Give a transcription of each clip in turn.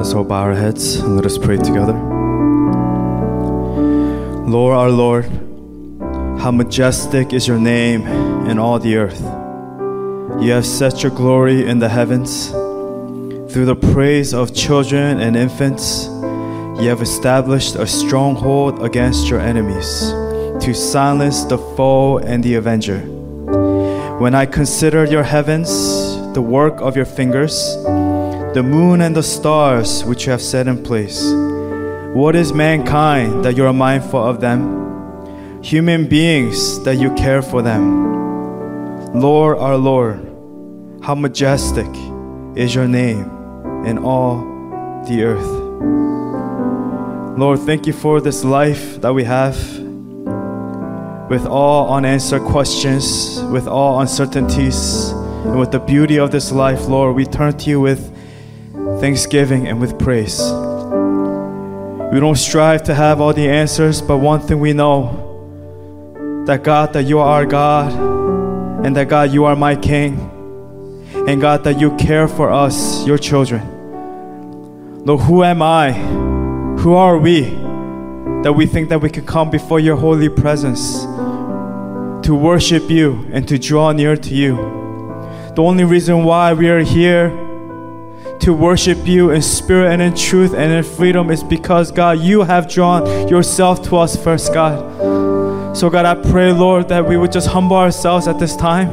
Let's all bow our heads and let us pray together. Lord, our Lord, how majestic is your name in all the earth. You have set your glory in the heavens. Through the praise of children and infants, you have established a stronghold against your enemies to silence the foe and the avenger. When I consider your heavens, the work of your fingers, the moon and the stars which you have set in place, what is mankind that you are mindful of them? Human beings that you care for them. Lord, our Lord, how majestic is your name in all the earth. Lord, thank you for this life that we have with all unanswered questions, with all uncertainties, and with the beauty of this life, Lord, we turn to you with thanksgiving and with praise. We don't strive to have all the answers, but one thing we know that God, that you are our God, and that God, you are my King, and God, that you care for us, your children. Lord, who am I? Who are we that we think that we can come before your holy presence to worship you and to draw near to you? The only reason why we are here to worship you in spirit and in truth and in freedom is because, God, you have drawn yourself to us first, God. So, God, I pray, Lord, that we would just humble ourselves at this time.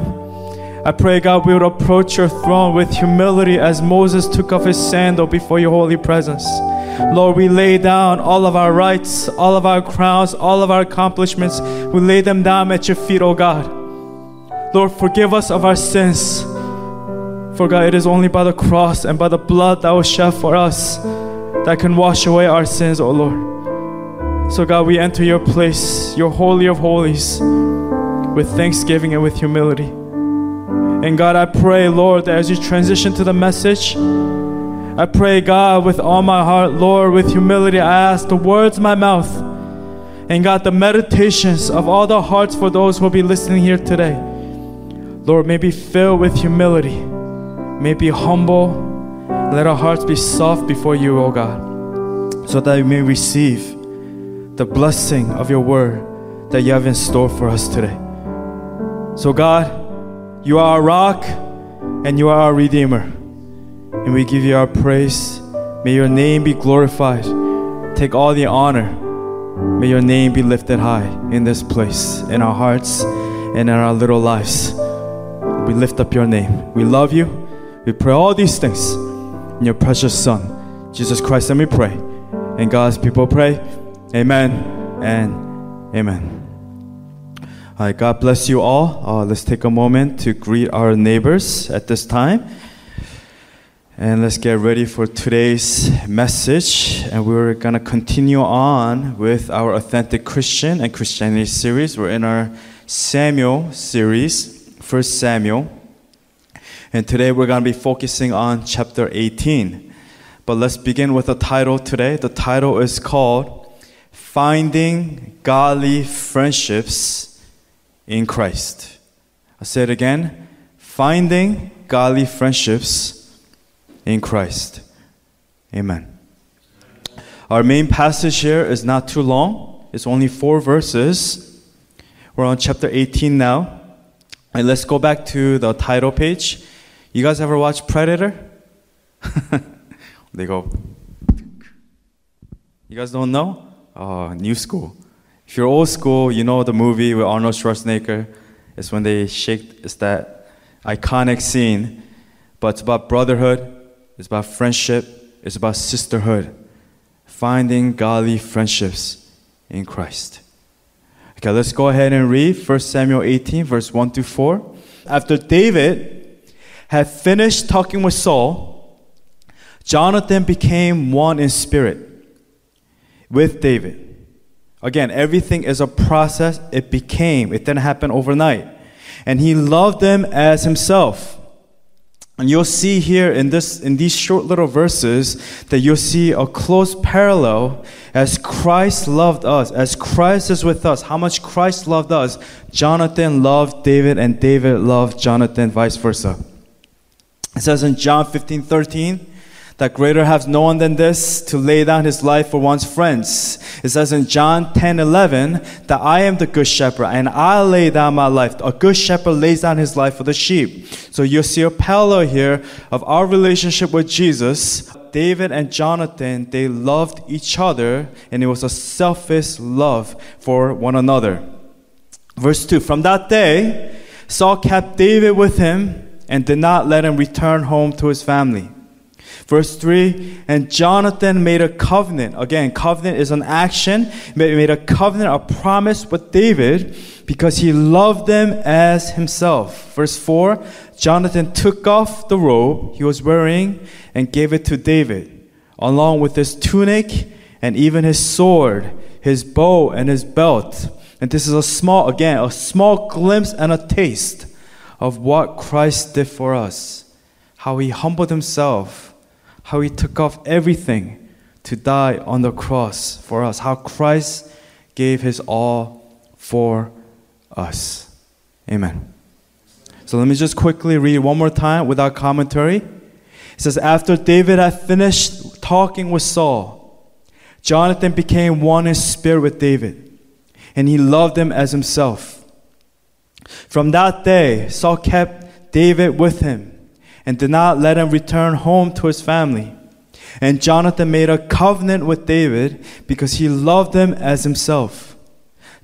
I pray, God, we would approach your throne with humility as Moses took off his sandal before your holy presence. Lord, we lay down all of our rights, all of our crowns, all of our accomplishments. We lay them down at your feet, oh God. Lord, forgive us of our sins. For God, it is only by the cross and by the blood that was shed for us that can wash away our sins, oh Lord. So, God, we enter your place, your holy of holies, with thanksgiving and with humility. And God, I pray, Lord, that as you transition to the message, I pray, God, with all my heart, Lord, with humility, I ask the words of my mouth and God, the meditations of all the hearts for those who will be listening here today, Lord, may be filled with humility may be humble. Let our hearts be soft before you, O God, so that we may receive the blessing of your word that you have in store for us today. So, God, you are our rock and you are our redeemer. And we give you our praise. May your name be glorified. Take all the honor. May your name be lifted high in this place, in our hearts, and in our little lives. We lift up your name. We love you. We pray all these things in your precious Son, Jesus Christ, and we pray. And God's people pray, Amen and Amen. All right, God bless you all. Uh, let's take a moment to greet our neighbors at this time. And let's get ready for today's message. And we're going to continue on with our Authentic Christian and Christianity series. We're in our Samuel series, First Samuel. And today we're going to be focusing on chapter 18. But let's begin with the title today. The title is called Finding Godly Friendships in Christ. I say it again Finding Godly Friendships in Christ. Amen. Our main passage here is not too long, it's only four verses. We're on chapter 18 now. And let's go back to the title page. You guys ever watch Predator? they go. You guys don't know? Oh, new school. If you're old school, you know the movie with Arnold Schwarzenegger. It's when they shake. It's that iconic scene. But it's about brotherhood. It's about friendship. It's about sisterhood. Finding godly friendships in Christ. Okay, let's go ahead and read 1 Samuel 18, verse 1 to 4. After David had finished talking with Saul, Jonathan became one in spirit with David. Again, everything is a process. It became, it didn't happen overnight. And he loved them as himself. And you'll see here in this in these short little verses that you'll see a close parallel as Christ loved us, as Christ is with us, how much Christ loved us. Jonathan loved David and David loved Jonathan, vice versa. It says in John 15 13, that greater has no one than this to lay down his life for one's friends. It says in John 10 11 that I am the good shepherd and I lay down my life. A good shepherd lays down his life for the sheep. So you see a parallel here of our relationship with Jesus. David and Jonathan, they loved each other and it was a selfish love for one another. Verse 2 From that day, Saul kept David with him and did not let him return home to his family. Verse 3 And Jonathan made a covenant. Again, covenant is an action. Made a covenant, a promise with David because he loved them as himself. Verse 4 Jonathan took off the robe he was wearing and gave it to David, along with his tunic and even his sword, his bow, and his belt. And this is a small, again, a small glimpse and a taste of what Christ did for us, how he humbled himself how he took off everything to die on the cross for us, how Christ gave his all for us. Amen. So let me just quickly read one more time without commentary. It says, After David had finished talking with Saul, Jonathan became one in spirit with David, and he loved him as himself. From that day, Saul kept David with him and did not let him return home to his family. And Jonathan made a covenant with David because he loved him as himself.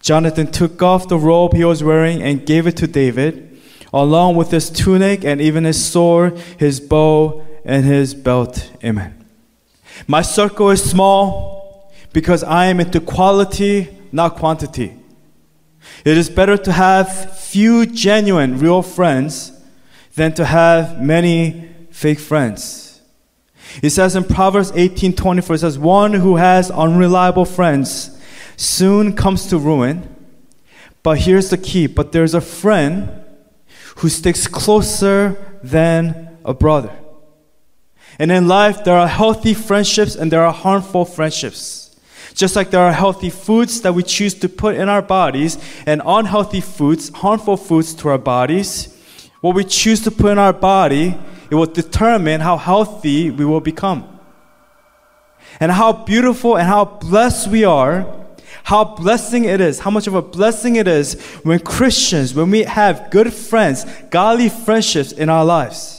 Jonathan took off the robe he was wearing and gave it to David, along with his tunic and even his sword, his bow, and his belt. Amen. My circle is small because I am into quality, not quantity. It is better to have few genuine, real friends than to have many fake friends. It says in Proverbs 18:24 it says one who has unreliable friends soon comes to ruin. But here's the key, but there's a friend who sticks closer than a brother. And in life there are healthy friendships and there are harmful friendships. Just like there are healthy foods that we choose to put in our bodies and unhealthy foods, harmful foods to our bodies, what we choose to put in our body, it will determine how healthy we will become. And how beautiful and how blessed we are, how blessing it is, how much of a blessing it is when Christians, when we have good friends, godly friendships in our lives.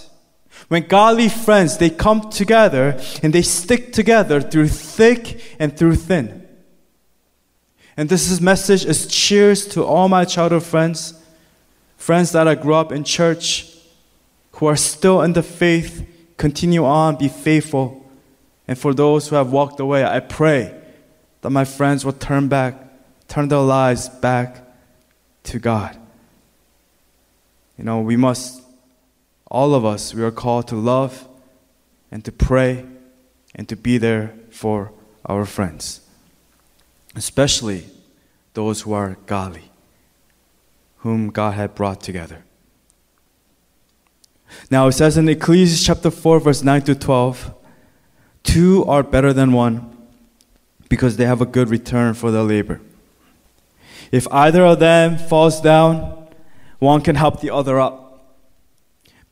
When godly friends, they come together and they stick together through thick and through thin. And this is message is cheers to all my childhood friends Friends that I grew up in church who are still in the faith, continue on, be faithful. And for those who have walked away, I pray that my friends will turn back, turn their lives back to God. You know, we must, all of us, we are called to love and to pray and to be there for our friends, especially those who are godly whom God had brought together. Now it says in Ecclesiastes chapter 4, verse 9 to 12, two are better than one because they have a good return for their labor. If either of them falls down, one can help the other up.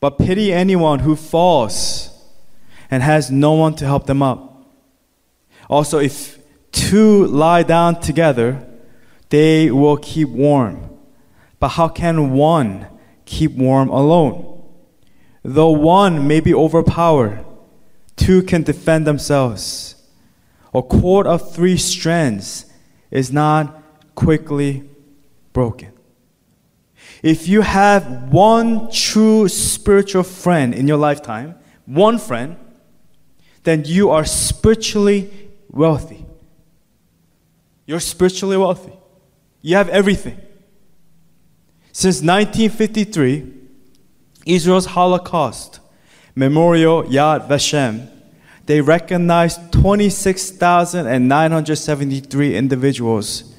But pity anyone who falls and has no one to help them up. Also, if two lie down together, they will keep warm. But how can one keep warm alone? Though one may be overpowered, two can defend themselves. A cord of three strands is not quickly broken. If you have one true spiritual friend in your lifetime, one friend, then you are spiritually wealthy. You're spiritually wealthy. You have everything. Since 1953, Israel's Holocaust Memorial Yad Vashem, they recognized 26,973 individuals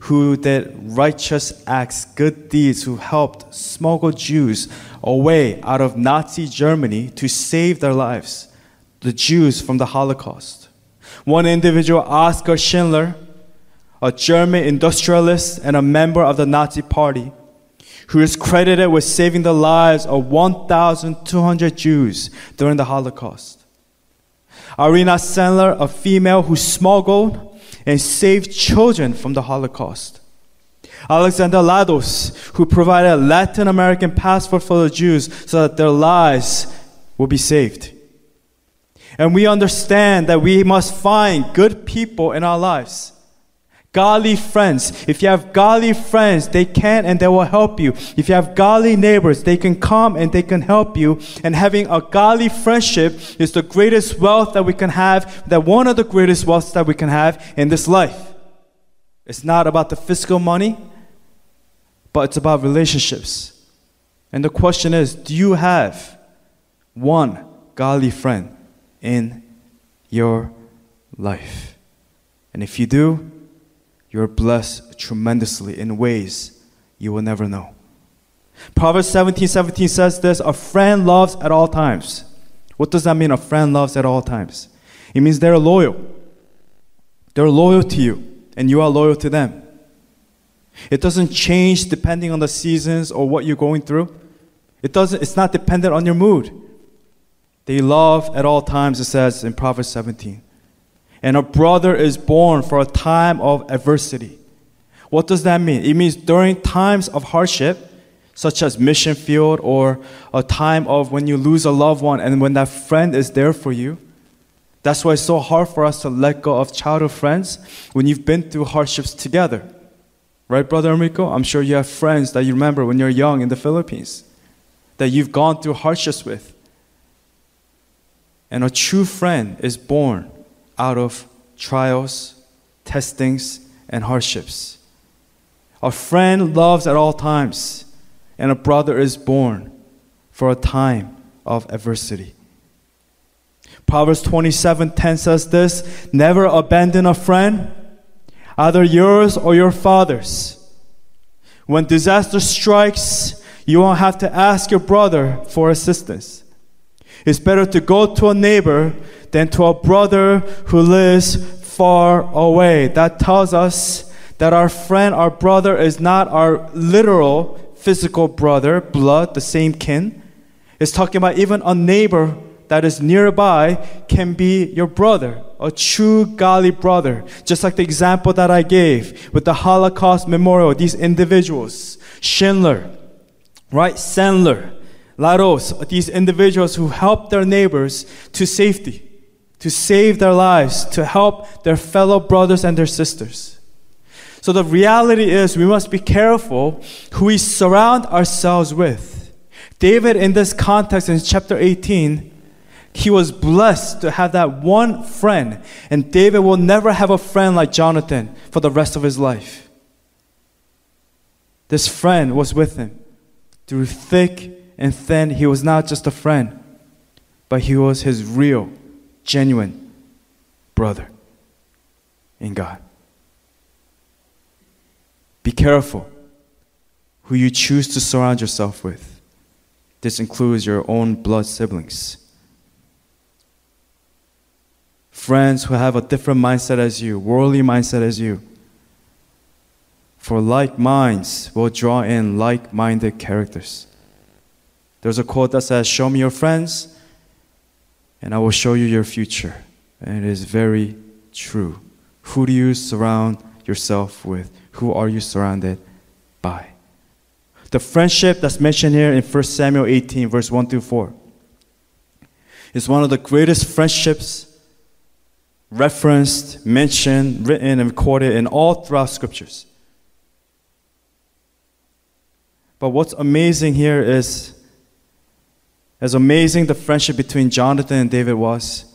who did righteous acts, good deeds, who helped smuggle Jews away out of Nazi Germany to save their lives, the Jews from the Holocaust. One individual, Oskar Schindler, a German industrialist and a member of the Nazi Party, who is credited with saving the lives of 1,200 Jews during the Holocaust. Irena Sendler, a female who smuggled and saved children from the Holocaust. Alexander Lados, who provided a Latin American passport for the Jews so that their lives will be saved. And we understand that we must find good people in our lives. Godly friends. If you have godly friends, they can and they will help you. If you have godly neighbors, they can come and they can help you. And having a godly friendship is the greatest wealth that we can have, that one of the greatest wealths that we can have in this life. It's not about the physical money, but it's about relationships. And the question is do you have one godly friend in your life? And if you do, you're blessed tremendously in ways you will never know. Proverbs 17 17 says this A friend loves at all times. What does that mean? A friend loves at all times. It means they're loyal. They're loyal to you, and you are loyal to them. It doesn't change depending on the seasons or what you're going through. It doesn't, it's not dependent on your mood. They love at all times, it says in Proverbs 17 and a brother is born for a time of adversity. What does that mean? It means during times of hardship, such as mission field or a time of when you lose a loved one and when that friend is there for you. That's why it's so hard for us to let go of childhood friends when you've been through hardships together. Right, Brother Enrico? I'm sure you have friends that you remember when you're young in the Philippines that you've gone through hardships with. And a true friend is born out of trials, testings, and hardships. A friend loves at all times, and a brother is born for a time of adversity. Proverbs 27:10 says this, never abandon a friend, either yours or your father's. When disaster strikes, you won't have to ask your brother for assistance. It's better to go to a neighbor than to a brother who lives far away. That tells us that our friend, our brother, is not our literal physical brother, blood, the same kin. It's talking about even a neighbor that is nearby can be your brother, a true godly brother. Just like the example that I gave with the Holocaust memorial, these individuals, Schindler, right, Sendler, Laros, these individuals who helped their neighbors to safety to save their lives, to help their fellow brothers and their sisters. So the reality is we must be careful who we surround ourselves with. David, in this context, in chapter 18, he was blessed to have that one friend, and David will never have a friend like Jonathan for the rest of his life. This friend was with him through thick and thin. He was not just a friend, but he was his real genuine brother in God. Be careful who you choose to surround yourself with. This includes your own blood siblings. Friends who have a different mindset as you, worldly mindset as you. For like minds will draw in like minded characters. There's a quote that says, Show me your friends, and I will show you your future. And it is very true. Who do you surround yourself with? Who are you surrounded by? The friendship that's mentioned here in 1 Samuel 18, verse 1 through 4, is one of the greatest friendships referenced, mentioned, written, and recorded in all throughout scriptures. But what's amazing here is as amazing the friendship between Jonathan and David was,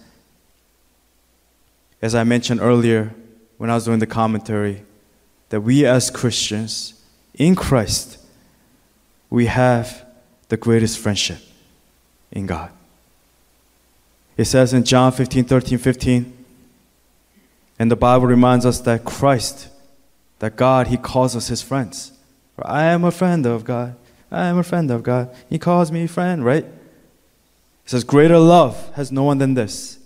as I mentioned earlier when I was doing the commentary, that we as Christians in Christ, we have the greatest friendship in God. It says in John 15, 13, 15, and the Bible reminds us that Christ, that God, He calls us His friends. I am a friend of God. I am a friend of God. He calls me friend, right? It says, Greater love has no one than this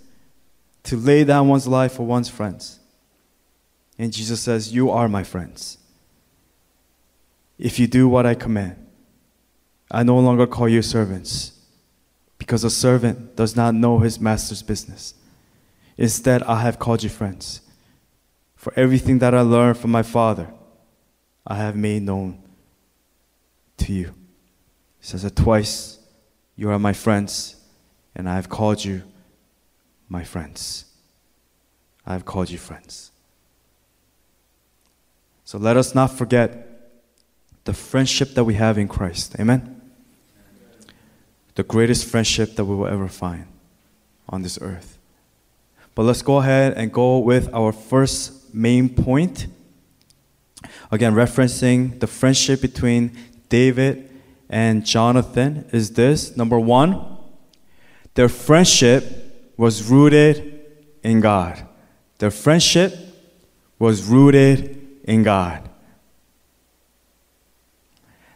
to lay down one's life for one's friends. And Jesus says, You are my friends. If you do what I command, I no longer call you servants, because a servant does not know his master's business. Instead, I have called you friends. For everything that I learned from my Father, I have made known to you. He says it twice You are my friends, and I have called you my friends. I have called you friends. So let us not forget the friendship that we have in Christ. Amen? The greatest friendship that we will ever find on this earth. But let's go ahead and go with our first main point. Again, referencing the friendship between David and Jonathan is this number one, their friendship was rooted in God. Their friendship was rooted in God.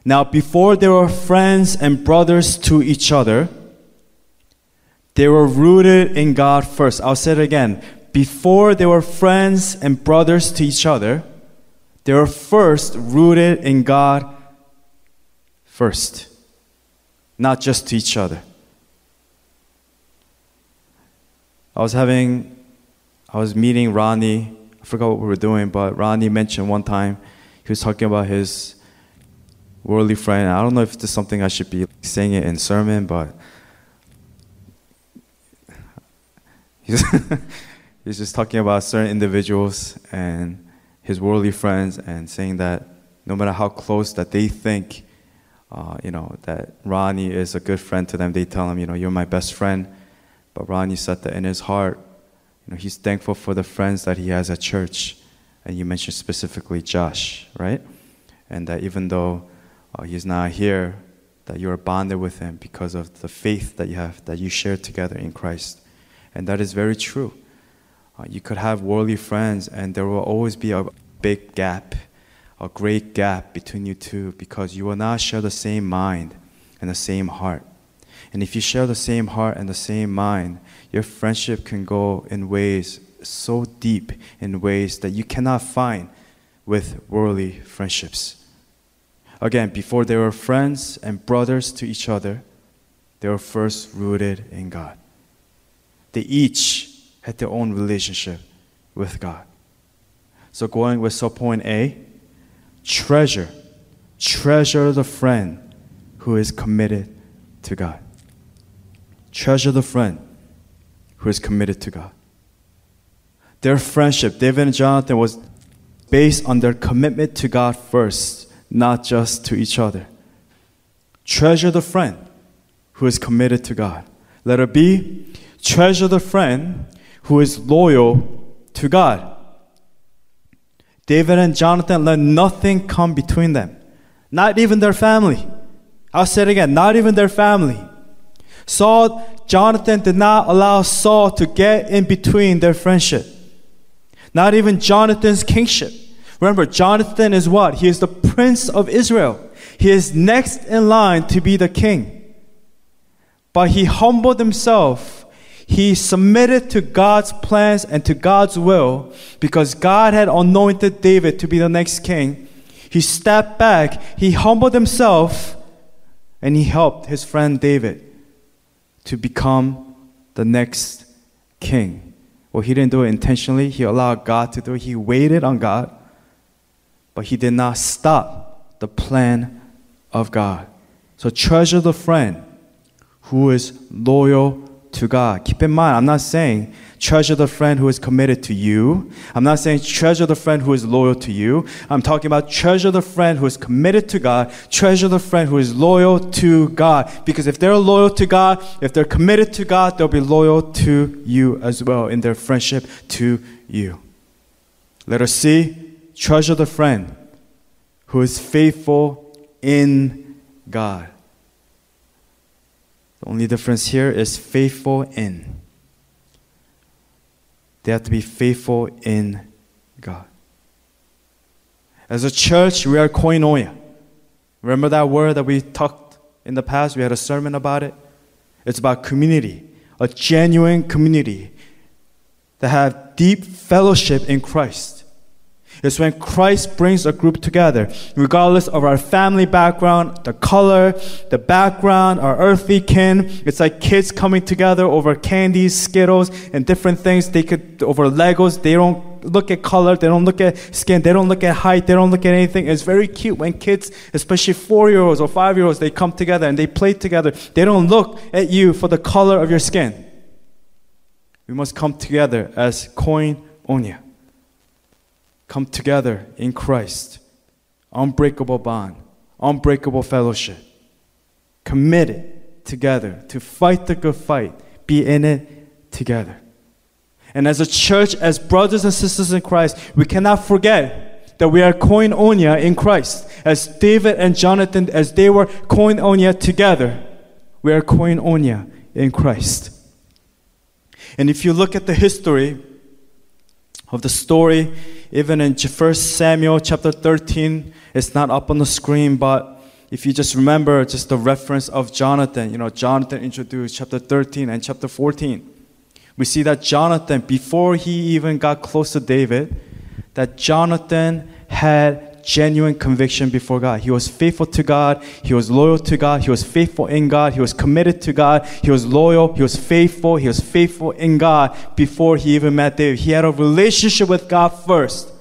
Now, before they were friends and brothers to each other, they were rooted in God first. I'll say it again. Before they were friends and brothers to each other, they were first rooted in God first, not just to each other. I was having, I was meeting Ronnie. I forgot what we were doing, but Ronnie mentioned one time he was talking about his worldly friend. I don't know if this is something I should be saying it in sermon, but he's, he's just talking about certain individuals and his worldly friends and saying that no matter how close that they think, uh, you know, that Ronnie is a good friend to them, they tell him, you know, you're my best friend. But that in his heart, you know, he's thankful for the friends that he has at church. And you mentioned specifically Josh, right? And that even though uh, he's not here, that you are bonded with him because of the faith that you have, that you share together in Christ. And that is very true. Uh, you could have worldly friends, and there will always be a big gap, a great gap between you two because you will not share the same mind and the same heart. And if you share the same heart and the same mind, your friendship can go in ways so deep, in ways that you cannot find with worldly friendships. Again, before they were friends and brothers to each other, they were first rooted in God. They each had their own relationship with God. So, going with subpoint A, treasure. Treasure the friend who is committed to God. Treasure the friend who is committed to God. Their friendship, David and Jonathan, was based on their commitment to God first not just to each other. Treasure the friend who is committed to God. Letter B, treasure the friend who is loyal to God. David and Jonathan let nothing come between them, not even their family. I'll say it again, not even their family. Saul, Jonathan did not allow Saul to get in between their friendship. Not even Jonathan's kingship. Remember, Jonathan is what? He is the prince of Israel. He is next in line to be the king. But he humbled himself. He submitted to God's plans and to God's will because God had anointed David to be the next king. He stepped back, he humbled himself, and he helped his friend David to become the next king. Well, he didn't do it intentionally, he allowed God to do it. He waited on God but he did not stop the plan of God. So treasure the friend who is loyal to God. Keep in mind, I'm not saying treasure the friend who is committed to you. I'm not saying treasure the friend who is loyal to you. I'm talking about treasure the friend who is committed to God. Treasure the friend who is loyal to God. Because if they're loyal to God, if they're committed to God, they'll be loyal to you as well in their friendship to you. Let us see treasure the friend who is faithful in God. The only difference here is faithful in. They have to be faithful in God. As a church, we are koinonia. Remember that word that we talked in the past? We had a sermon about it. It's about community, a genuine community that have deep fellowship in Christ. It's when Christ brings a group together, regardless of our family background, the color, the background, our earthly kin. It's like kids coming together over candies, Skittles, and different things. They could, over Legos, they don't look at color, they don't look at skin, they don't look at height, they don't look at anything. It's very cute when kids, especially four year olds or five year olds, they come together and they play together. They don't look at you for the color of your skin. We must come together as koinonia come together in Christ. Unbreakable bond, unbreakable fellowship. Committed together to fight the good fight, be in it together. And as a church, as brothers and sisters in Christ, we cannot forget that we are koinonia in Christ. As David and Jonathan, as they were koinonia together, we are koinonia in Christ. And if you look at the history of the story even in 1 Samuel chapter 13, it's not up on the screen, but if you just remember just the reference of Jonathan, you know, Jonathan introduced chapter 13 and chapter 14. We see that Jonathan, before he even got close to David, that Jonathan had genuine conviction before God. He was faithful to God. He was loyal to God. He was faithful in God. He was committed to God. He was loyal. He was faithful. He was faithful in God before he even met David. He had a relationship with God first.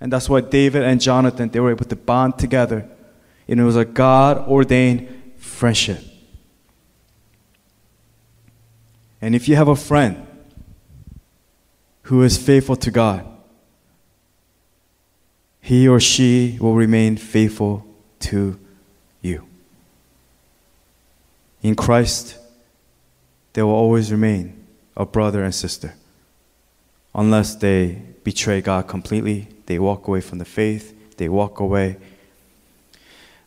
And that's why David and Jonathan, they were able to bond together. And it was a God ordained friendship. And if you have a friend who is faithful to God, he or she will remain faithful to you. In Christ, they will always remain a brother and sister unless they betray God completely, they walk away from the faith, they walk away,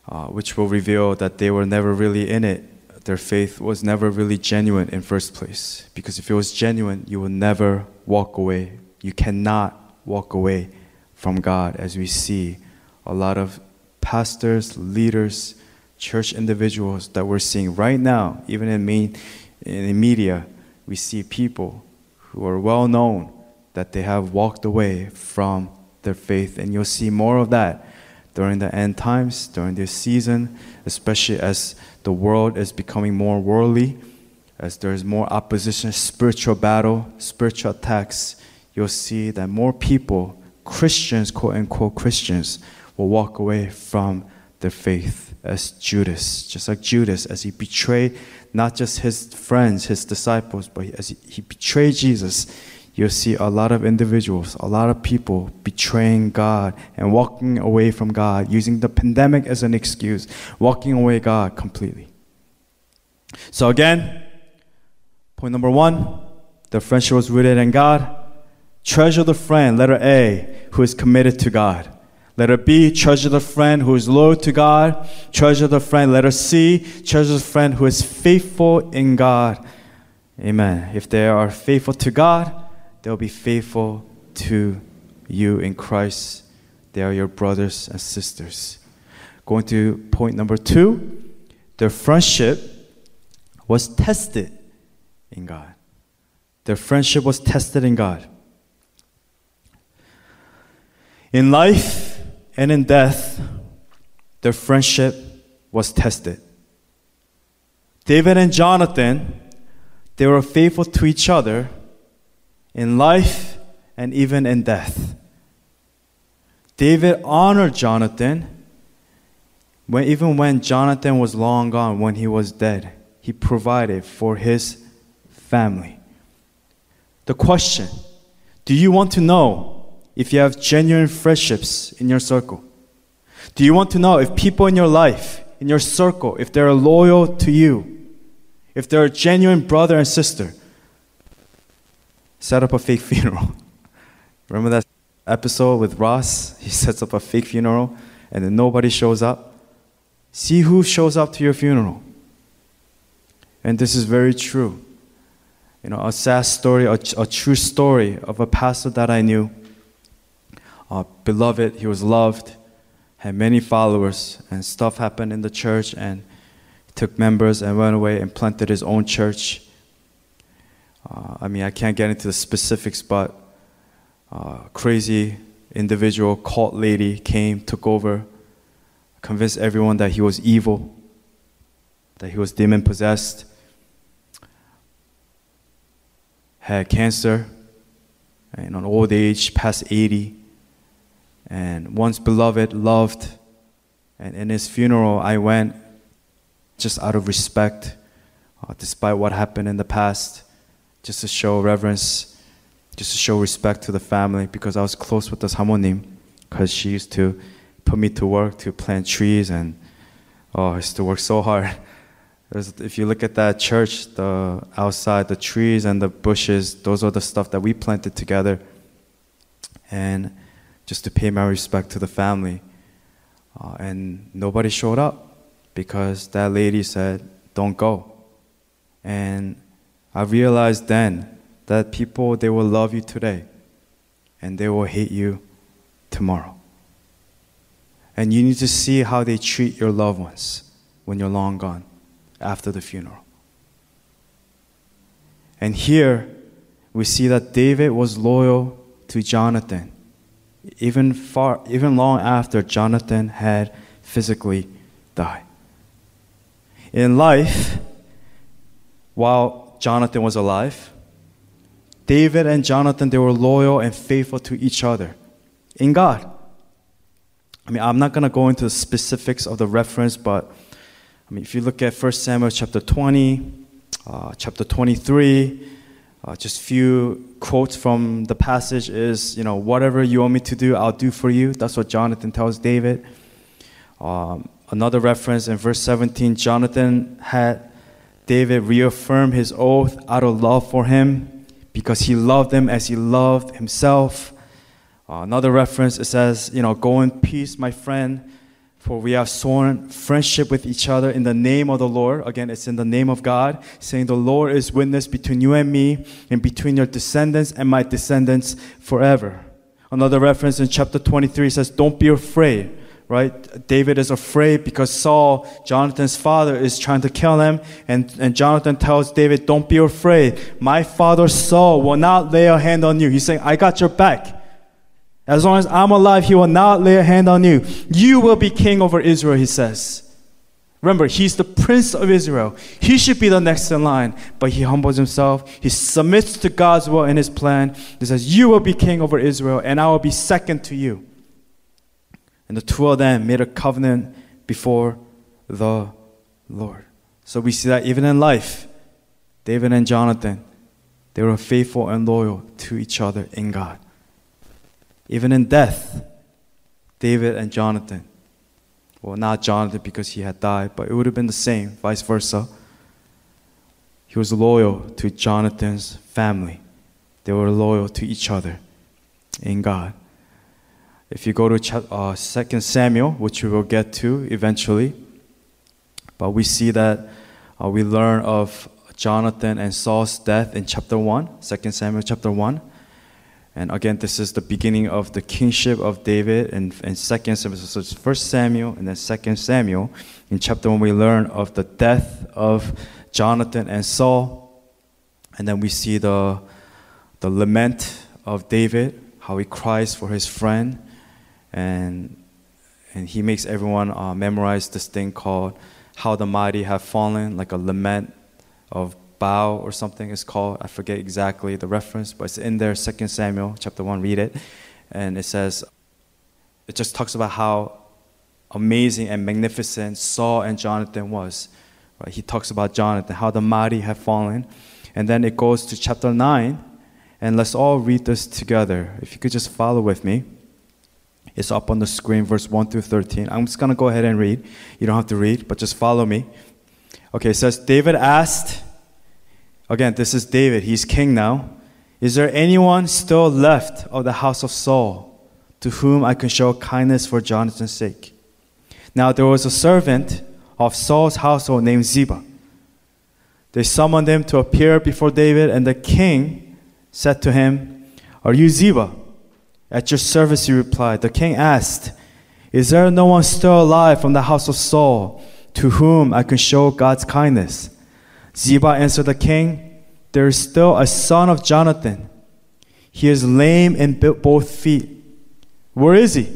uh, which will reveal that they were never really in it. Their faith was never really genuine in first place. Because if it was genuine, you will never walk away. You cannot walk away from God, as we see a lot of pastors, leaders, church individuals that we're seeing right now, even in, main, in the media, we see people who are well known that they have walked away from their faith. And you'll see more of that during the end times, during this season, especially as the world is becoming more worldly, as there's more opposition, spiritual battle, spiritual attacks. You'll see that more people Christians, quote unquote Christians, will walk away from their faith as Judas, just like Judas, as he betrayed not just his friends, his disciples, but as he betrayed Jesus, you'll see a lot of individuals, a lot of people betraying God and walking away from God, using the pandemic as an excuse, walking away God completely. So again, point number one, the friendship was rooted in God. Treasure the friend, letter A, who is committed to God. Letter B, treasure the friend who is loyal to God. Treasure the friend. Letter C, treasure the friend who is faithful in God. Amen. If they are faithful to God, they'll be faithful to you in Christ. They are your brothers and sisters. Going to point number two, their friendship was tested in God. Their friendship was tested in God. In life and in death, their friendship was tested. David and Jonathan, they were faithful to each other in life and even in death. David honored Jonathan when, even when Jonathan was long gone, when he was dead. He provided for his family. The question do you want to know if you have genuine friendships in your circle? Do you want to know if people in your life, in your circle, if they're loyal to you, if they're a genuine brother and sister? Set up a fake funeral. Remember that episode with Ross? He sets up a fake funeral and then nobody shows up. See who shows up to your funeral. And this is very true. You know, a sad story, a, a true story of a pastor that I knew uh, beloved, he was loved, had many followers, and stuff happened in the church, and he took members and went away and planted his own church. Uh, I mean, I can't get into the specifics, but uh, crazy individual cult lady came, took over, convinced everyone that he was evil, that he was demon possessed, had cancer, and on old age, past 80, and once beloved, loved. And in his funeral, I went just out of respect, uh, despite what happened in the past, just to show reverence, just to show respect to the family, because I was close with the samonim, because she used to put me to work to plant trees, and oh, I used to work so hard. There's, if you look at that church, the outside, the trees and the bushes, those are the stuff that we planted together. And just to pay my respect to the family. Uh, and nobody showed up because that lady said, Don't go. And I realized then that people, they will love you today and they will hate you tomorrow. And you need to see how they treat your loved ones when you're long gone after the funeral. And here we see that David was loyal to Jonathan, even far, even long after Jonathan had physically died. In life, while Jonathan was alive, David and Jonathan they were loyal and faithful to each other in God. I mean, I'm not going to go into the specifics of the reference, but I mean, if you look at 1 Samuel chapter 20, uh, chapter 23, uh, just few quotes from the passage is, you know, whatever you want me to do, I'll do for you. That's what Jonathan tells David. Um, another reference in verse 17, Jonathan had David reaffirm his oath out of love for him because he loved him as he loved himself. Uh, another reference, it says, you know, go in peace, my friend. For we have sworn friendship with each other in the name of the Lord. Again, it's in the name of God, saying, The Lord is witness between you and me, and between your descendants and my descendants forever. Another reference in chapter 23 says, Don't be afraid, right? David is afraid because Saul, Jonathan's father, is trying to kill him. And, and Jonathan tells David, Don't be afraid. My father Saul will not lay a hand on you. He's saying, I got your back. As long as I'm alive, he will not lay a hand on you. You will be king over Israel, he says. Remember, he's the prince of Israel. He should be the next in line, but he humbles himself. He submits to God's will and his plan. He says, You will be king over Israel, and I will be second to you. And the two of them made a covenant before the Lord. So we see that even in life, David and Jonathan, they were faithful and loyal to each other in God. Even in death, David and Jonathan, well, not Jonathan because he had died, but it would have been the same, vice versa. He was loyal to Jonathan's family. They were loyal to each other in God. If you go to uh, 2 Samuel, which we will get to eventually, but we see that uh, we learn of Jonathan and Saul's death in chapter 1, 2 Samuel chapter 1. And again, this is the beginning of the kingship of David in, in 2 Samuel. So it's 1 Samuel and then 2 Samuel. In chapter 1, we learn of the death of Jonathan and Saul. And then we see the, the lament of David, how he cries for his friend. And, and he makes everyone uh, memorize this thing called How the Mighty Have Fallen, like a lament of bow or something is called. I forget exactly the reference, but it's in there, 2 Samuel chapter 1, read it. And it says, it just talks about how amazing and magnificent Saul and Jonathan was. Right? He talks about Jonathan, how the mighty have fallen. And then it goes to chapter 9, and let's all read this together. If you could just follow with me. It's up on the screen, verse 1 through 13. I'm just going to go ahead and read. You don't have to read, but just follow me. Okay, it says, David asked, Again, this is David. He's king now. Is there anyone still left of the house of Saul to whom I can show kindness for Jonathan's sake? Now there was a servant of Saul's household named Ziba. They summoned him to appear before David, and the king said to him, Are you Ziba? At your service, he replied. The king asked, Is there no one still alive from the house of Saul to whom I can show God's kindness? Ziba answered the king, There is still a son of Jonathan. He is lame in both feet. Where is he?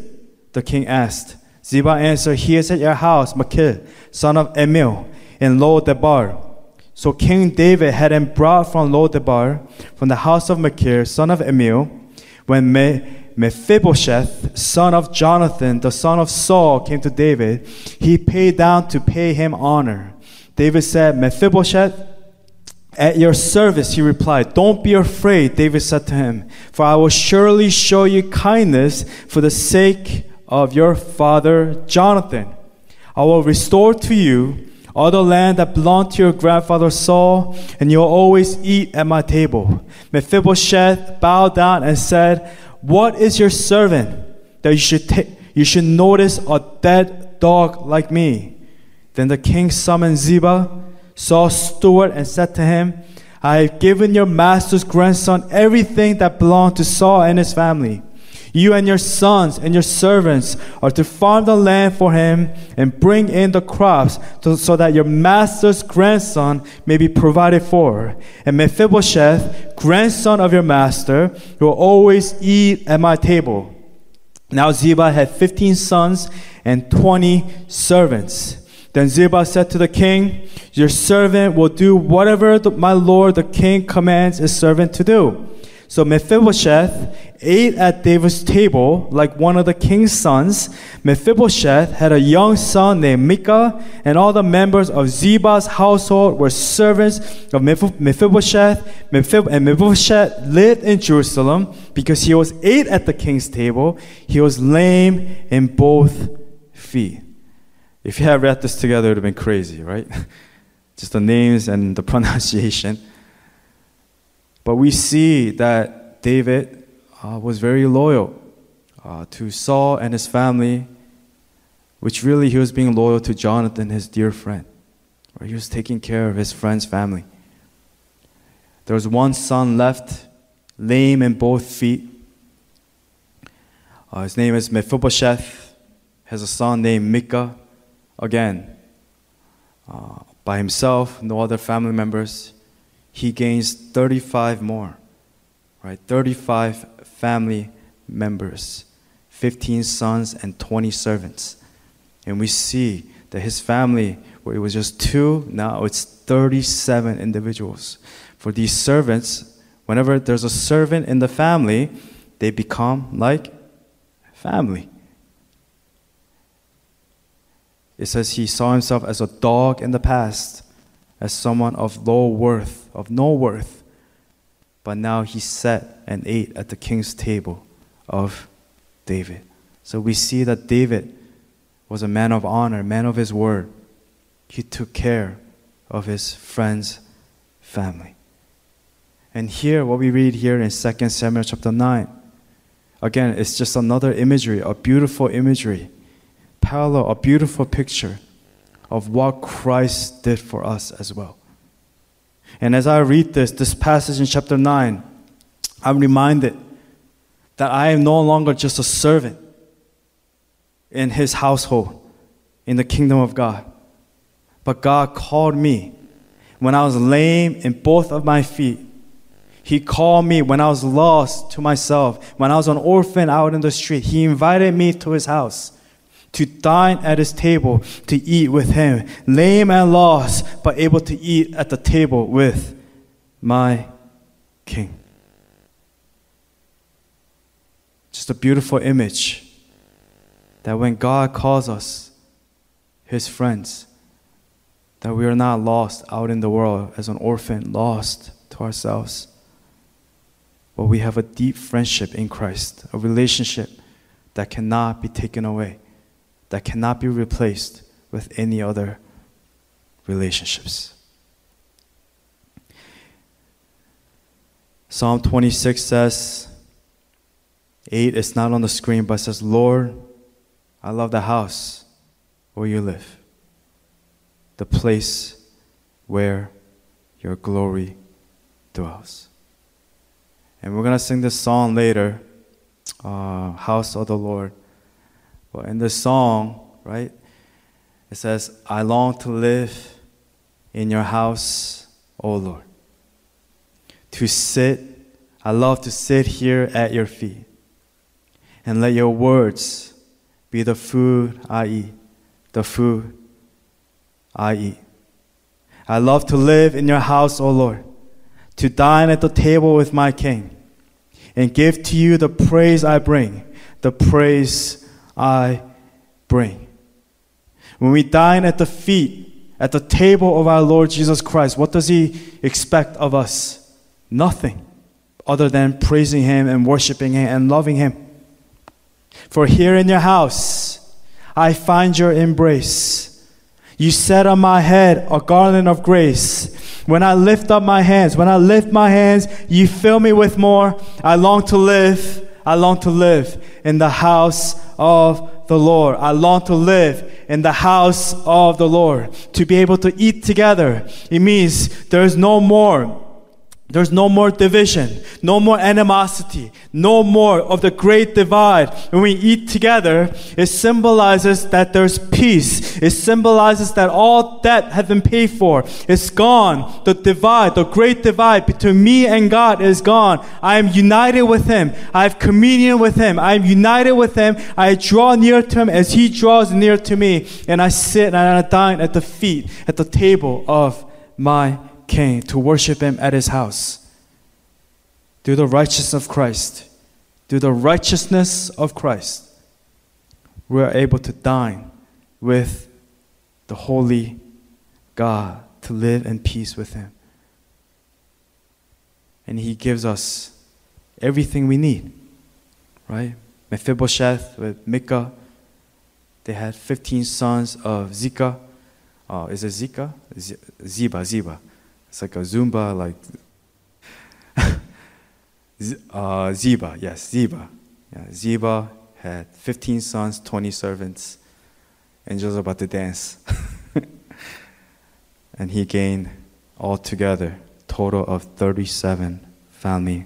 The king asked. Ziba answered, He is at your house, Machir, son of Ammiel, in Lo-debar. So King David had him brought from Lo-debar, from the house of Machir, son of Ammiel, when Me- Mephibosheth, son of Jonathan, the son of Saul, came to David, he paid down to pay him honor. David said, Mephibosheth, at your service, he replied. Don't be afraid, David said to him, for I will surely show you kindness for the sake of your father Jonathan. I will restore to you all the land that belonged to your grandfather Saul, and you'll always eat at my table. Mephibosheth bowed down and said, What is your servant that you should, ta- you should notice a dead dog like me? Then the king summoned Ziba, Saul's steward, and said to him, I have given your master's grandson everything that belonged to Saul and his family. You and your sons and your servants are to farm the land for him and bring in the crops to, so that your master's grandson may be provided for. And Mephibosheth, grandson of your master, will always eat at my table. Now Ziba had 15 sons and 20 servants. Then Ziba said to the king, Your servant will do whatever the, my lord the king commands his servant to do. So Mephibosheth ate at David's table like one of the king's sons. Mephibosheth had a young son named Micah, and all the members of Ziba's household were servants of Mephibosheth. And Mephibosheth lived in Jerusalem because he was ate at the king's table. He was lame in both feet. If you had read this together, it would have been crazy, right? Just the names and the pronunciation. But we see that David uh, was very loyal uh, to Saul and his family, which really he was being loyal to Jonathan, his dear friend, or he was taking care of his friend's family. There was one son left, lame in both feet. Uh, his name is Mephibosheth. Has a son named Micah. Again, uh, by himself, no other family members he gains 35 more, right? 35 family members, 15 sons, and 20 servants. And we see that his family, where it was just two, now it's 37 individuals. For these servants, whenever there's a servant in the family, they become like family. It says he saw himself as a dog in the past as someone of low worth, of no worth. But now he sat and ate at the king's table of David. So we see that David was a man of honor, man of his word. He took care of his friend's family. And here, what we read here in 2 Samuel chapter 9, again, it's just another imagery, a beautiful imagery, parallel, a beautiful picture of what Christ did for us as well. And as I read this, this passage in chapter 9, I'm reminded that I am no longer just a servant in his household, in the kingdom of God. But God called me when I was lame in both of my feet. He called me when I was lost to myself, when I was an orphan out in the street. He invited me to his house to dine at his table, to eat with him, lame and lost, but able to eat at the table with my king. Just a beautiful image that when God calls us his friends, that we are not lost out in the world as an orphan, lost to ourselves. But we have a deep friendship in Christ, a relationship that cannot be taken away that cannot be replaced with any other relationships. Psalm 26 says, 8 is not on the screen, but says, Lord, I love the house where you live, the place where your glory dwells. And we're going to sing this song later, uh, House of the Lord. Well, in this song, right, it says, I long to live in your house, O Lord. To sit, I love to sit here at your feet. and let your words be the food I eat, the food I eat. I love to live in your house, O Lord, to dine at the table with my King, and give to you the praise I bring, the praise I bring. When we dine at the feet, at the table of our Lord Jesus Christ, what does He expect of us? Nothing other than praising Him and worshiping Him and loving Him. For here in your house, I find your embrace. You set on my head a garland of grace. When I lift up my hands, when I lift my hands, you fill me with more. I long to live. I long to live in the house of the Lord. I long to live in the house of the Lord. To be able to eat together, it means there's no more there's no more division, no more animosity, no more of the great divide. When we eat together, it symbolizes that there's peace. It symbolizes that all debt has been paid for. It's gone. The divide, the great divide between me and God is gone. I am united with Him. I have communion with Him. I am united with Him. I draw near to Him as He draws near to me. And I sit and I dine at the feet, at the table of my came to worship him at his house. Through the righteousness of Christ, through the righteousness of Christ, we are able to dine with the holy God, to live in peace with him. And he gives us everything we need, right? Mephibosheth with Micah, they had 15 sons of Zika. Oh, is it Zika? Ziba, Ziba. It's like a Zumba, like uh, Ziba, yes, Ziba. Yeah, Ziba had 15 sons, 20 servants. Angels about to dance. and he gained altogether total of 37 family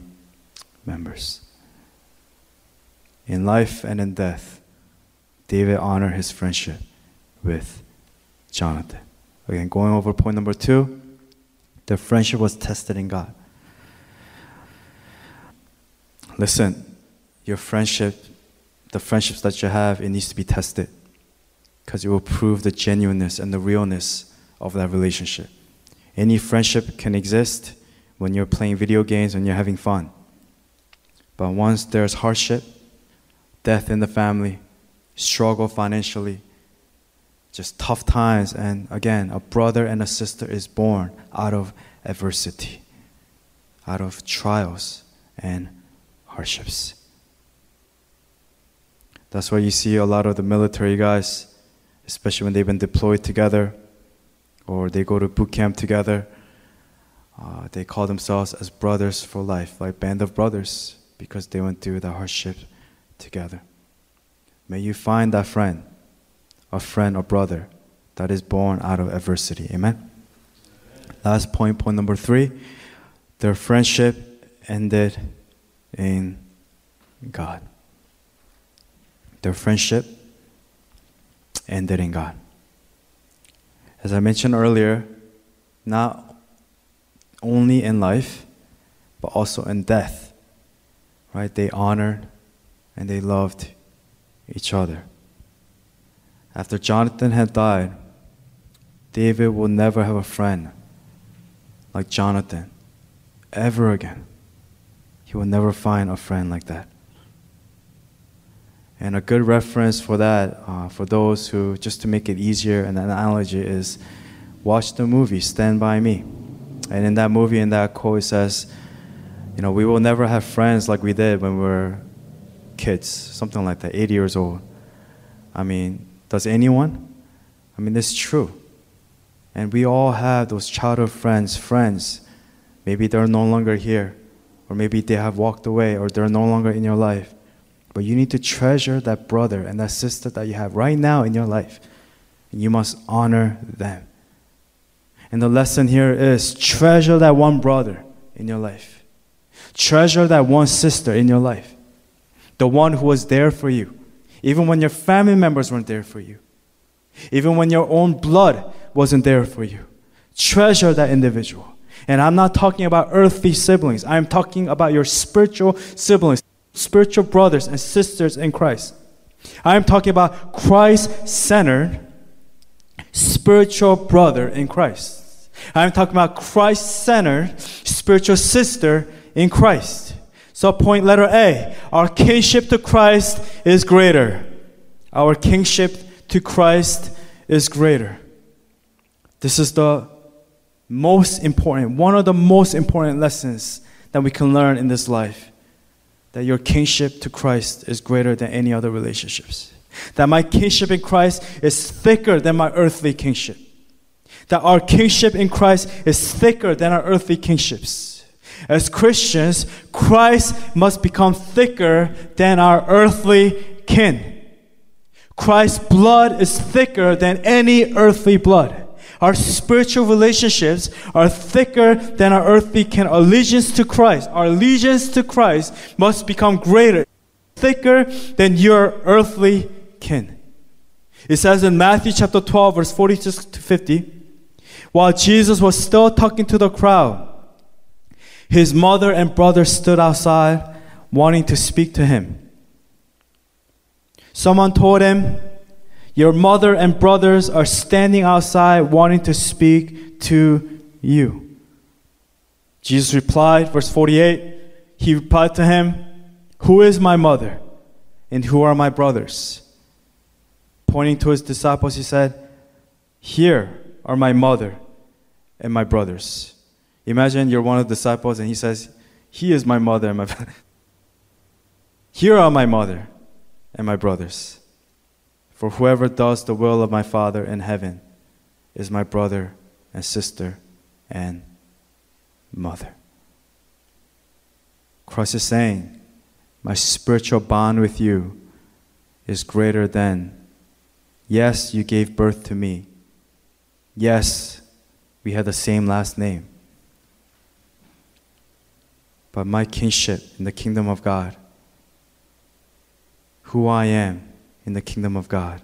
members. In life and in death, David honored his friendship with Jonathan. Again, going over point number two their friendship was tested in God. Listen, your friendship, the friendships that you have, it needs to be tested because it will prove the genuineness and the realness of that relationship. Any friendship can exist when you're playing video games and you're having fun. But once there's hardship, death in the family, struggle financially, just tough times. And again, a brother and a sister is born out of adversity, out of trials and hardships. That's why you see a lot of the military guys, especially when they've been deployed together or they go to boot camp together. Uh, they call themselves as brothers for life, like band of brothers, because they went through the hardship together. May you find that friend a friend or brother that is born out of adversity. Amen? Last point, point number three their friendship ended in God. Their friendship ended in God. As I mentioned earlier, not only in life, but also in death, right? They honored and they loved each other. After Jonathan had died, David will never have a friend like Jonathan ever again. He will never find a friend like that. And a good reference for that, uh, for those who, just to make it easier, and an analogy is watch the movie Stand By Me. And in that movie, in that quote, it says, you know, we will never have friends like we did when we were kids, something like that, 80 years old. I mean, does anyone? I mean, it's true. And we all have those childhood friends, friends. Maybe they're no longer here, or maybe they have walked away, or they're no longer in your life. But you need to treasure that brother and that sister that you have right now in your life. And you must honor them. And the lesson here is treasure that one brother in your life, treasure that one sister in your life, the one who was there for you even when your family members weren't there for you, even when your own blood wasn't there for you. Treasure that individual. And I'm not talking about earthly siblings, I'm talking about your spiritual siblings. spiritual brothers and sisters in Christ. I am talking about Christ centered spiritual brother in Christ. I am talking about Christ centered spiritual sister in Christ. So, point letter A our kinship to Christ is greater. Our kingship to Christ is greater. This is the most important, one of the most important lessons that we can learn in this life that your kinship to Christ is greater than any other relationships. That my kinship in Christ is thicker than my earthly kinship. That our kinship in Christ is thicker than our earthly kinships. As Christians, Christ must become thicker than our earthly kin. Christ's blood is thicker than any earthly blood. Our spiritual relationships are thicker than our earthly kin. Our Allegiance to Christ, our allegiance to Christ must become greater, thicker than your earthly kin. It says in Matthew chapter 12, verse 46 to 50, while Jesus was still talking to the crowd, his mother and brother stood outside wanting to speak to him. Someone told him, Your mother and brothers are standing outside wanting to speak to you. Jesus replied, verse 48, He replied to him, Who is my mother and who are my brothers? Pointing to his disciples, he said, Here are my mother and my brothers. Imagine you're one of the disciples and he says, He is my mother and my Here are my mother and my brothers. For whoever does the will of my Father in heaven is my brother and sister and mother. Christ is saying, My spiritual bond with you is greater than, yes, you gave birth to me. Yes, we had the same last name. But my kinship in the kingdom of God who I am in the kingdom of God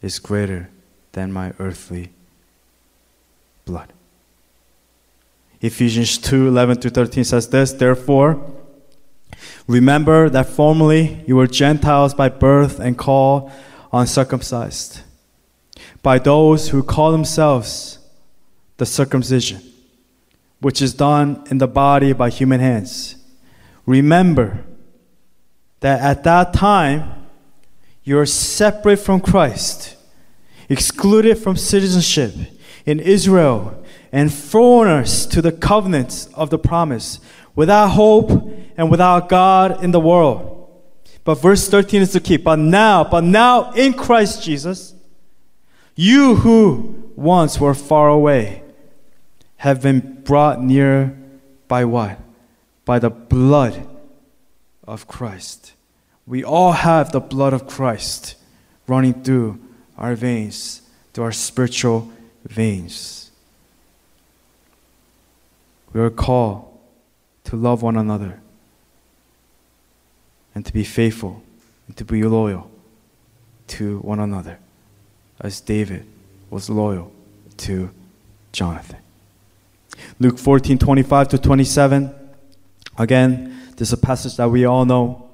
is greater than my earthly blood. Ephesians 2 11 to 13 says this Therefore, remember that formerly you were Gentiles by birth and called uncircumcised, by those who call themselves the circumcision, which is done in the body by human hands. Remember that at that time you're separate from Christ, excluded from citizenship in Israel, and foreigners to the covenants of the promise, without hope and without God in the world. But verse 13 is the key. But now, but now in Christ Jesus, you who once were far away have been brought near by what? By the blood of Christ. We all have the blood of Christ running through our veins, through our spiritual veins. We are called to love one another and to be faithful and to be loyal to one another, as David was loyal to Jonathan. Luke 14 25 to 27. Again, this is a passage that we all know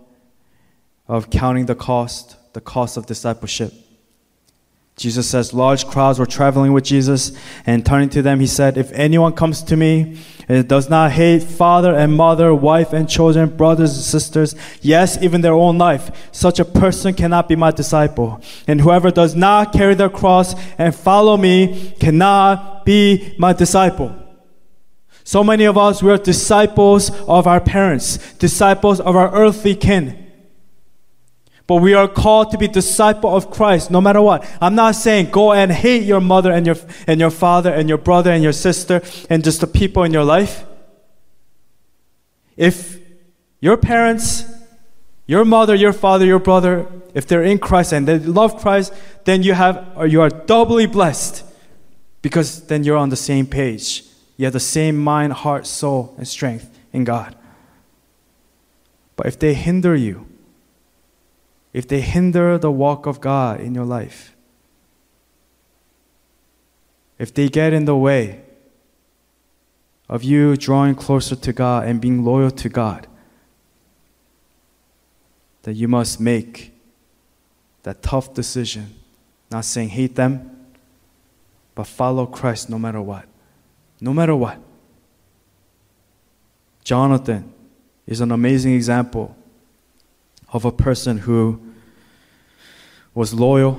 of counting the cost, the cost of discipleship. Jesus says, large crowds were traveling with Jesus, and turning to them, he said, If anyone comes to me and does not hate father and mother, wife and children, brothers and sisters, yes, even their own life, such a person cannot be my disciple. And whoever does not carry their cross and follow me cannot be my disciple. So many of us, we are disciples of our parents, disciples of our earthly kin. But we are called to be disciple of Christ no matter what. I'm not saying go and hate your mother and your, and your father and your brother and your sister and just the people in your life. If your parents, your mother, your father, your brother, if they're in Christ and they love Christ, then you have or you are doubly blessed because then you're on the same page. You have the same mind, heart, soul, and strength in God. But if they hinder you, if they hinder the walk of God in your life, if they get in the way of you drawing closer to God and being loyal to God, that you must make that tough decision. Not saying hate them, but follow Christ no matter what. No matter what. Jonathan is an amazing example of a person who was loyal,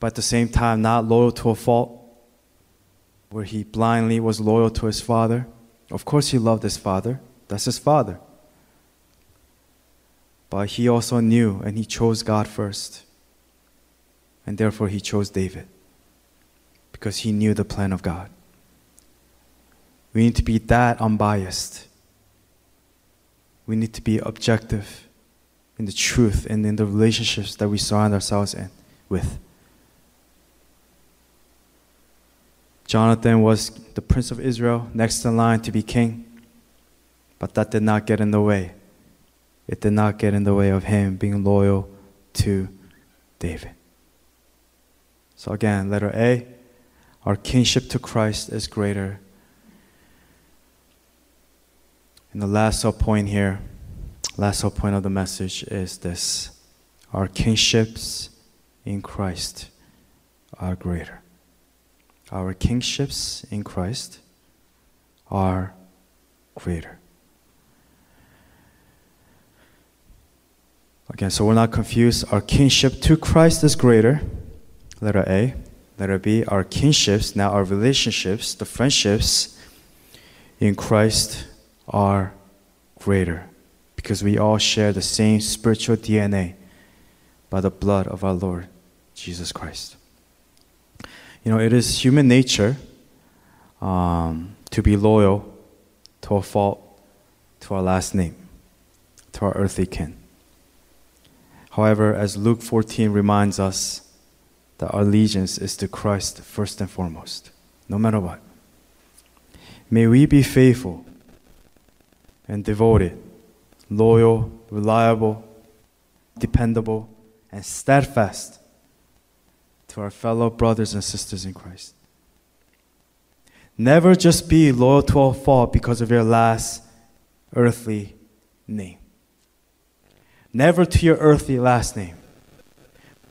but at the same time not loyal to a fault, where he blindly was loyal to his father. Of course, he loved his father, that's his father. But he also knew and he chose God first. And therefore, he chose David because he knew the plan of God. We need to be that unbiased. We need to be objective in the truth and in the relationships that we surround ourselves in with. Jonathan was the prince of Israel, next in line to be king, but that did not get in the way. It did not get in the way of him being loyal to David. So, again, letter A, our kinship to Christ is greater. And the last point here, last point of the message is this our kingships in Christ are greater. Our kingships in Christ are greater. Again, so we're not confused. Our kinship to Christ is greater. Letter A. Letter B. Our kinships, now our relationships, the friendships in Christ are greater because we all share the same spiritual DNA by the blood of our Lord Jesus Christ. You know, it is human nature um, to be loyal to a fault, to our last name, to our earthly kin. However, as Luke 14 reminds us, that our allegiance is to Christ first and foremost, no matter what. May we be faithful and devoted, loyal, reliable, dependable, and steadfast to our fellow brothers and sisters in Christ. Never just be loyal to a fault because of your last earthly name. Never to your earthly last name.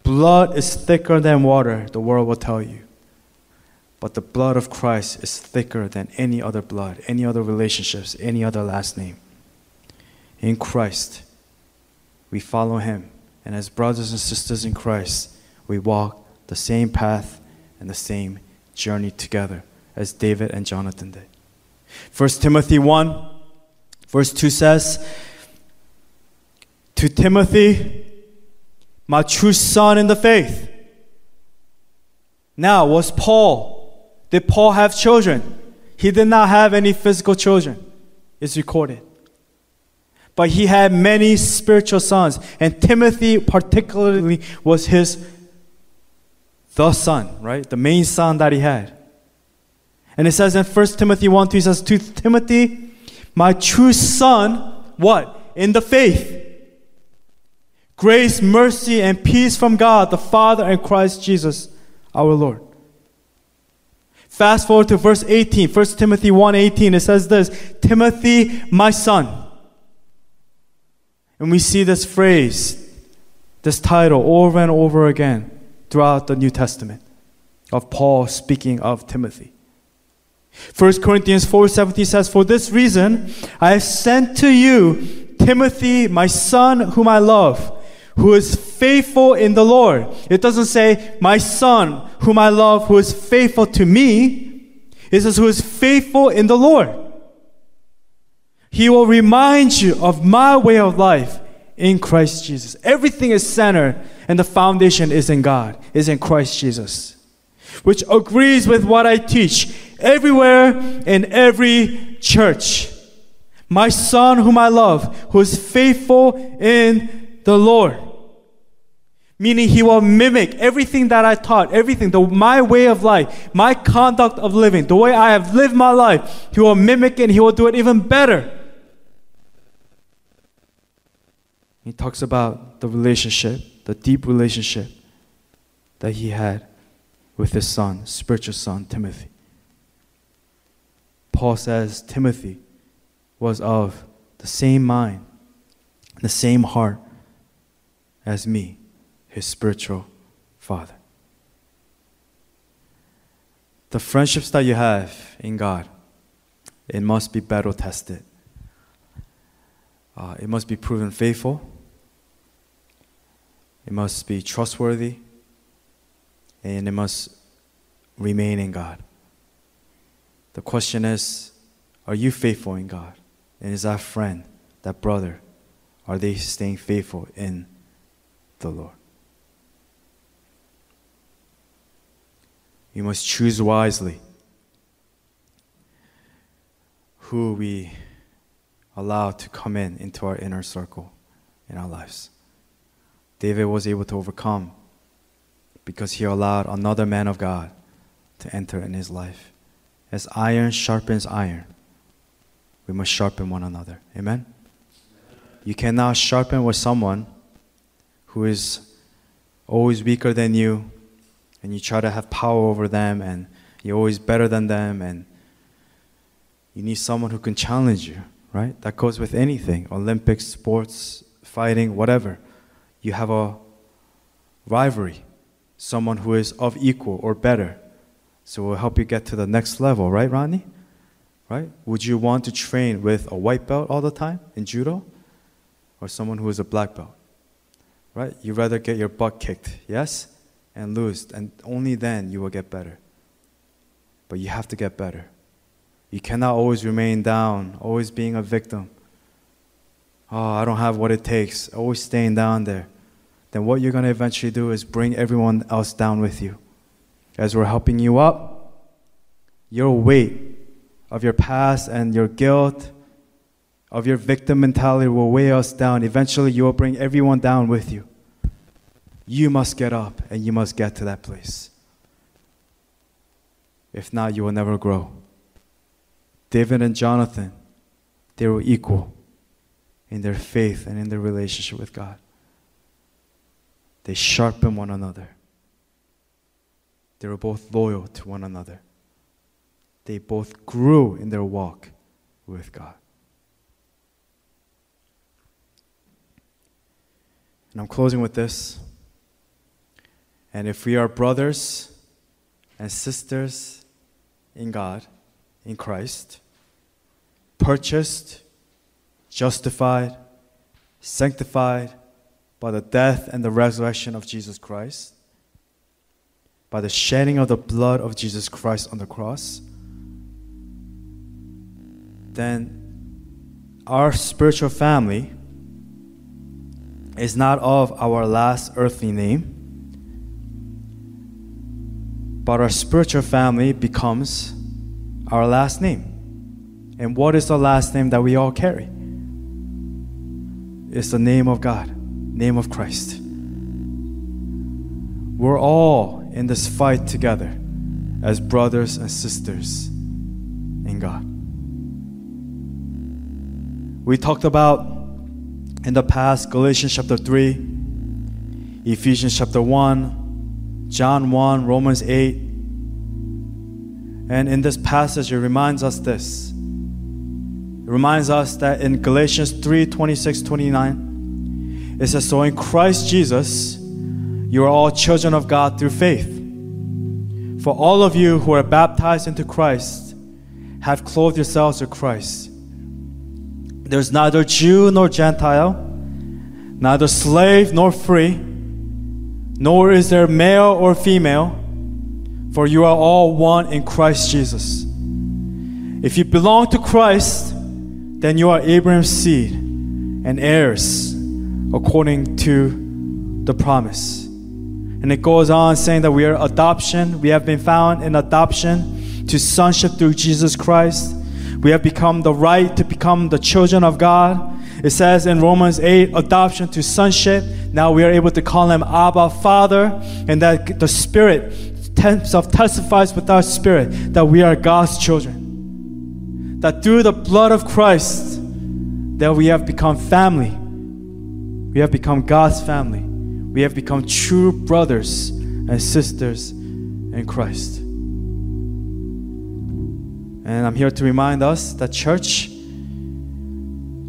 Blood is thicker than water, the world will tell you. But the blood of Christ is thicker than any other blood, any other relationships, any other last name. In Christ, we follow Him. And as brothers and sisters in Christ, we walk the same path and the same journey together as David and Jonathan did. 1 Timothy 1, verse 2 says, To Timothy, my true son in the faith. Now, was Paul, did Paul have children? He did not have any physical children, it's recorded. But he had many spiritual sons, and Timothy, particularly, was his the son, right? The main son that he had. And it says in 1 Timothy 1 2, he says, To Timothy, my true son, what? In the faith Grace, mercy, and peace from God, the Father, and Christ Jesus, our Lord. Fast forward to verse 18, 1 Timothy 1 18, it says this Timothy, my son. And we see this phrase, this title, over and over again throughout the New Testament of Paul speaking of Timothy. 1 Corinthians 4 17 says, For this reason I have sent to you Timothy, my son, whom I love who is faithful in the Lord. It doesn't say, my son, whom I love, who is faithful to me. It says, who is faithful in the Lord. He will remind you of my way of life in Christ Jesus. Everything is centered and the foundation is in God, is in Christ Jesus, which agrees with what I teach everywhere in every church. My son, whom I love, who is faithful in the Lord. Meaning he will mimic everything that I taught, everything, the, my way of life, my conduct of living, the way I have lived my life. He will mimic it and he will do it even better. He talks about the relationship, the deep relationship that he had with his son, spiritual son, Timothy. Paul says Timothy was of the same mind the same heart as me, his spiritual father. The friendships that you have in God, it must be battle tested. Uh, it must be proven faithful. It must be trustworthy. And it must remain in God. The question is are you faithful in God? And is that friend, that brother, are they staying faithful in the Lord? We must choose wisely who we allow to come in into our inner circle in our lives. David was able to overcome because he allowed another man of God to enter in his life. As iron sharpens iron, we must sharpen one another. Amen? You cannot sharpen with someone who is always weaker than you, and you try to have power over them, and you're always better than them, and you need someone who can challenge you, right? That goes with anything Olympics, sports, fighting, whatever. You have a rivalry, someone who is of equal or better. So it will help you get to the next level, right, Ronnie? Right? Would you want to train with a white belt all the time in judo or someone who is a black belt? Right? You rather get your butt kicked, yes? And lose, and only then you will get better. But you have to get better. You cannot always remain down, always being a victim. Oh, I don't have what it takes, always staying down there. Then what you're going to eventually do is bring everyone else down with you. As we're helping you up, your weight of your past and your guilt, of your victim mentality will weigh us down. Eventually, you will bring everyone down with you. You must get up and you must get to that place. If not, you will never grow. David and Jonathan, they were equal in their faith and in their relationship with God. They sharpened one another. They were both loyal to one another they both grew in their walk with God. And I'm closing with this. And if we are brothers and sisters in God, in Christ, purchased, justified, sanctified by the death and the resurrection of Jesus Christ, by the shedding of the blood of Jesus Christ on the cross, then our spiritual family is not of our last earthly name, but our spiritual family becomes our last name. And what is the last name that we all carry? It's the name of God, name of Christ. We're all in this fight together as brothers and sisters in God. We talked about in the past Galatians chapter 3, Ephesians chapter 1, John 1, Romans 8. And in this passage, it reminds us this. It reminds us that in Galatians 3 26, 29, it says, So in Christ Jesus, you are all children of God through faith. For all of you who are baptized into Christ have clothed yourselves with Christ. There's neither Jew nor Gentile, neither slave nor free, nor is there male or female, for you are all one in Christ Jesus. If you belong to Christ, then you are Abraham's seed and heirs according to the promise. And it goes on saying that we are adoption, we have been found in adoption to sonship through Jesus Christ. We have become the right to become the children of God. It says in Romans 8, adoption to sonship. Now we are able to call him Abba, Father, and that the Spirit self testifies with our spirit that we are God's children. That through the blood of Christ, that we have become family. We have become God's family. We have become true brothers and sisters in Christ. And I'm here to remind us that church,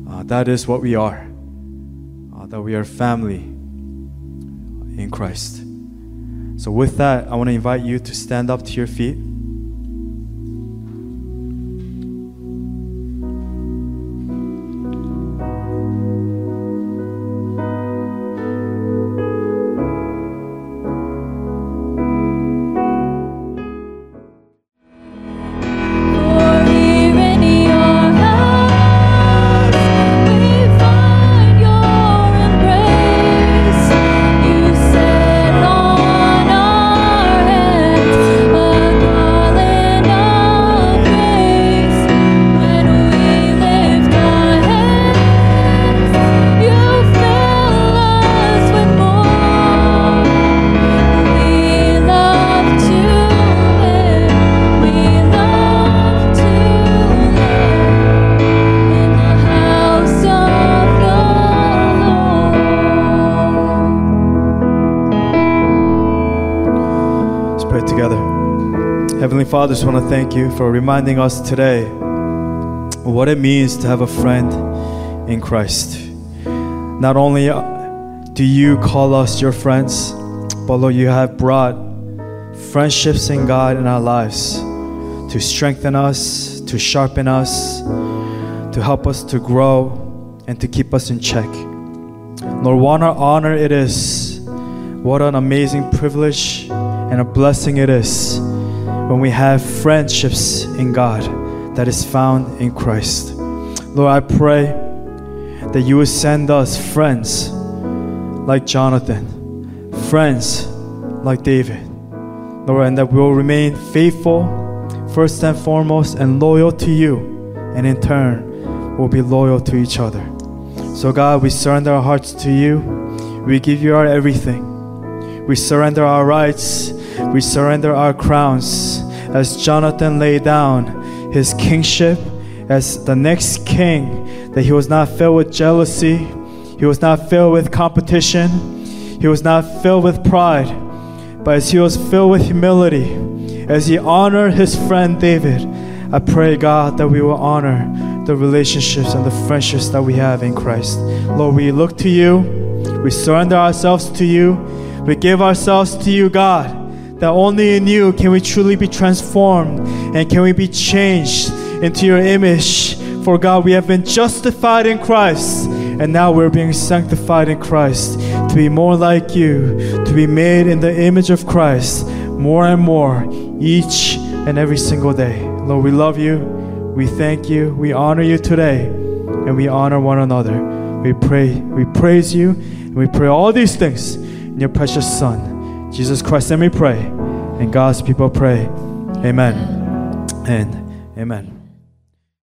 uh, that is what we are. uh, that we are family in Christ. So, with that, I want to invite you to stand up to your feet. Want to thank you for reminding us today what it means to have a friend in Christ. Not only uh, do you call us your friends, but Lord, you have brought friendships in God in our lives to strengthen us, to sharpen us, to help us to grow, and to keep us in check. Lord, what an honor it is. What an amazing privilege and a blessing it is when we have friendships in God that is found in Christ. Lord, I pray that you would send us friends like Jonathan, friends like David, Lord, and that we'll remain faithful first and foremost and loyal to you, and in turn, we'll be loyal to each other. So, God, we surrender our hearts to you. We give you our everything. We surrender our rights. We surrender our crowns. As Jonathan laid down his kingship as the next king, that he was not filled with jealousy, he was not filled with competition, he was not filled with pride, but as he was filled with humility, as he honored his friend David, I pray, God, that we will honor the relationships and the friendships that we have in Christ. Lord, we look to you, we surrender ourselves to you, we give ourselves to you, God, that only in you can we truly be transformed and can we be changed into your image. For God, we have been justified in Christ, and now we're being sanctified in Christ to be more like you, to be made in the image of Christ more and more each and every single day. Lord, we love you, we thank you, we honor you today, and we honor one another. We pray, we praise you, and we pray all these things in your precious Son, Jesus Christ, and we pray. And God's people pray, Amen and Amen.